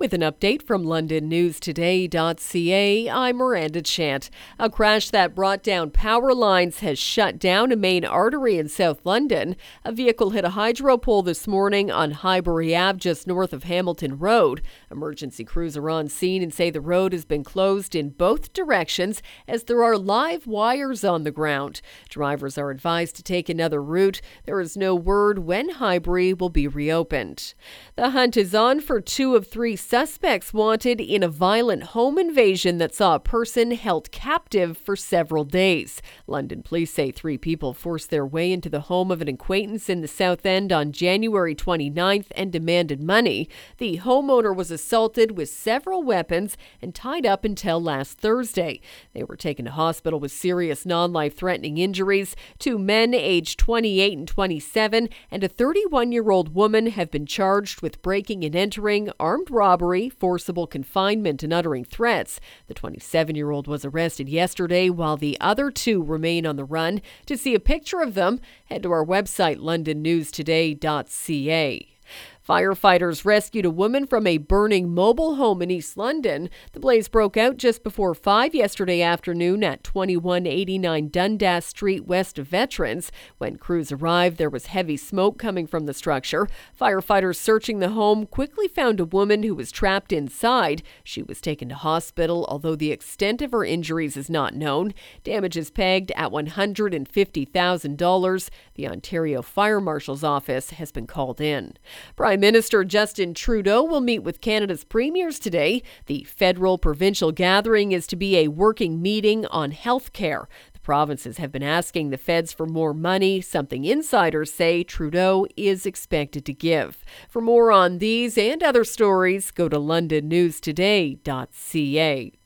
With an update from LondonNewsToday.ca, I'm Miranda Chant. A crash that brought down power lines has shut down a main artery in South London. A vehicle hit a hydro pole this morning on Highbury Ave, just north of Hamilton Road. Emergency crews are on scene and say the road has been closed in both directions as there are live wires on the ground. Drivers are advised to take another route. There is no word when Highbury will be reopened. The hunt is on for two of three suspects wanted in a violent home invasion that saw a person held captive for several days. London police say three people forced their way into the home of an acquaintance in the South End on January 29th and demanded money. The homeowner was assaulted with several weapons and tied up until last Thursday. They were taken to hospital with serious non life threatening injuries. Two men aged 28 and 27 and a 31 year old woman have been charged with breaking and entering, armed robbery robbery, forcible confinement, and uttering threats. The 27 year old was arrested yesterday, while the other two remain on the run. To see a picture of them, head to our website, londonnewstoday.ca. Firefighters rescued a woman from a burning mobile home in East London. The blaze broke out just before 5 yesterday afternoon at 2189 Dundas Street west of Veterans. When crews arrived, there was heavy smoke coming from the structure. Firefighters searching the home quickly found a woman who was trapped inside. She was taken to hospital, although the extent of her injuries is not known. Damage is pegged at $150,000. The Ontario Fire Marshal's office has been called in. Prime Prime Minister Justin Trudeau will meet with Canada's premiers today. The federal provincial gathering is to be a working meeting on health care. The provinces have been asking the feds for more money, something insiders say Trudeau is expected to give. For more on these and other stories, go to londonnewstoday.ca.